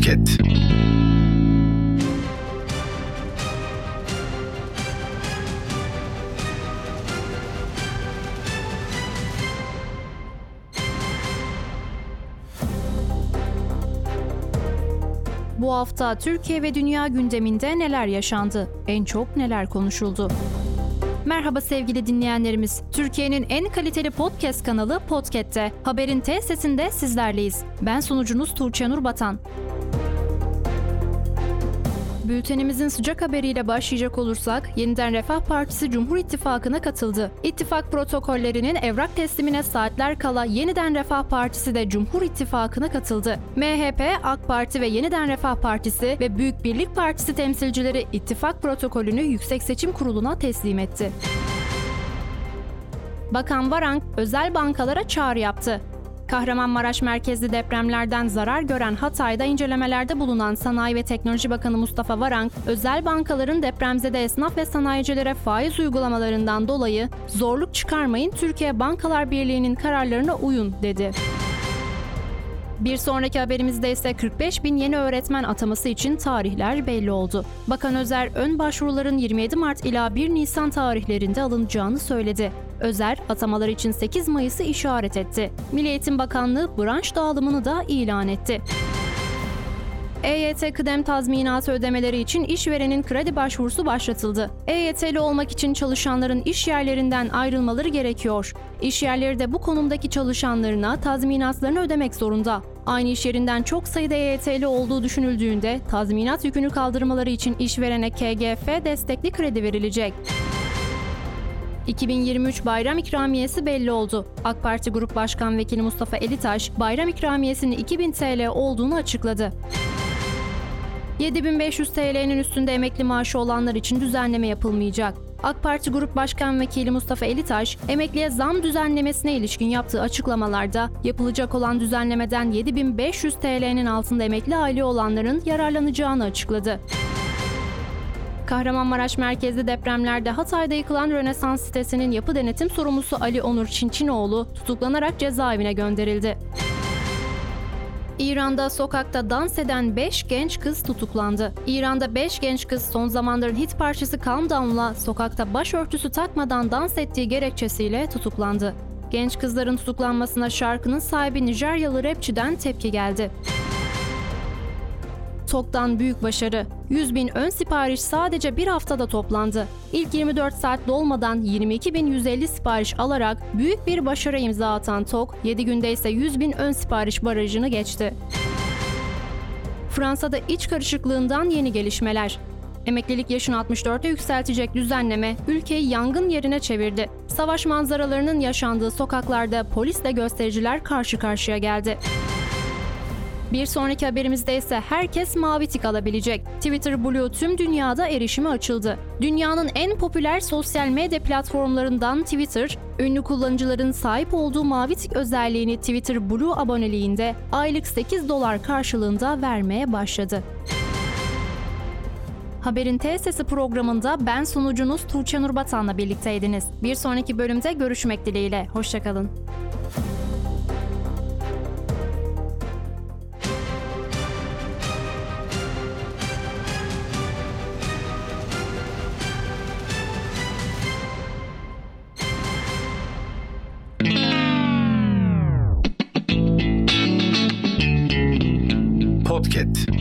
Podcast. Bu hafta Türkiye ve dünya gündeminde neler yaşandı? En çok neler konuşuldu? Merhaba sevgili dinleyenlerimiz. Türkiye'nin en kaliteli podcast kanalı Podcast'te. Haberin T sesinde sizlerleyiz. Ben sunucunuz Tuğçe Nur Batan. Bültenimizin sıcak haberiyle başlayacak olursak, yeniden Refah Partisi Cumhur İttifakı'na katıldı. İttifak protokollerinin evrak teslimine saatler kala yeniden Refah Partisi de Cumhur İttifakı'na katıldı. MHP, AK Parti ve Yeniden Refah Partisi ve Büyük Birlik Partisi temsilcileri ittifak protokolünü Yüksek Seçim Kurulu'na teslim etti. Bakan Varank özel bankalara çağrı yaptı. Kahramanmaraş merkezli depremlerden zarar gören Hatay'da incelemelerde bulunan Sanayi ve Teknoloji Bakanı Mustafa Varank, özel bankaların depremzede esnaf ve sanayicilere faiz uygulamalarından dolayı zorluk çıkarmayın Türkiye Bankalar Birliği'nin kararlarına uyun dedi. Bir sonraki haberimizde ise 45 bin yeni öğretmen ataması için tarihler belli oldu. Bakan Özer, ön başvuruların 27 Mart ila 1 Nisan tarihlerinde alınacağını söyledi. Özer, atamalar için 8 Mayıs'ı işaret etti. Milli Eğitim Bakanlığı branş dağılımını da ilan etti. EYT kıdem tazminatı ödemeleri için işverenin kredi başvurusu başlatıldı. EYT'li olmak için çalışanların iş yerlerinden ayrılmaları gerekiyor. İş yerleri de bu konumdaki çalışanlarına tazminatlarını ödemek zorunda. Aynı iş yerinden çok sayıda EYT'li olduğu düşünüldüğünde tazminat yükünü kaldırmaları için işverene KGF destekli kredi verilecek. 2023 bayram ikramiyesi belli oldu. AK Parti Grup Başkan Vekili Mustafa Elitaş, bayram ikramiyesinin 2000 TL olduğunu açıkladı. 7500 TL'nin üstünde emekli maaşı olanlar için düzenleme yapılmayacak. AK Parti Grup Başkan Vekili Mustafa Elitaş, emekliye zam düzenlemesine ilişkin yaptığı açıklamalarda yapılacak olan düzenlemeden 7500 TL'nin altında emekli aile olanların yararlanacağını açıkladı. Kahramanmaraş merkezli depremlerde Hatay'da yıkılan Rönesans sitesinin yapı denetim sorumlusu Ali Onur Çinçinoğlu tutuklanarak cezaevine gönderildi. İran'da sokakta dans eden 5 genç kız tutuklandı. İran'da 5 genç kız son zamanların hit parçası Calm Down'la sokakta başörtüsü takmadan dans ettiği gerekçesiyle tutuklandı. Genç kızların tutuklanmasına şarkının sahibi Nijeryalı rapçiden tepki geldi. TOK'tan büyük başarı. 100 bin ön sipariş sadece bir haftada toplandı. İlk 24 saat dolmadan 22.150 sipariş alarak büyük bir başarı imza atan TOK, 7 günde ise 100 bin ön sipariş barajını geçti. Fransa'da iç karışıklığından yeni gelişmeler. Emeklilik yaşını 64'e yükseltecek düzenleme ülkeyi yangın yerine çevirdi. Savaş manzaralarının yaşandığı sokaklarda polisle göstericiler karşı karşıya geldi. Bir sonraki haberimizde ise herkes mavi tik alabilecek. Twitter Blue tüm dünyada erişime açıldı. Dünyanın en popüler sosyal medya platformlarından Twitter, ünlü kullanıcıların sahip olduğu mavi tik özelliğini Twitter Blue aboneliğinde aylık 8 dolar karşılığında vermeye başladı. Haberin T Sesi programında ben sunucunuz Tuğçe Nurbatan'la birlikteydiniz. Bir sonraki bölümde görüşmek dileğiyle. Hoşçakalın. Podcast.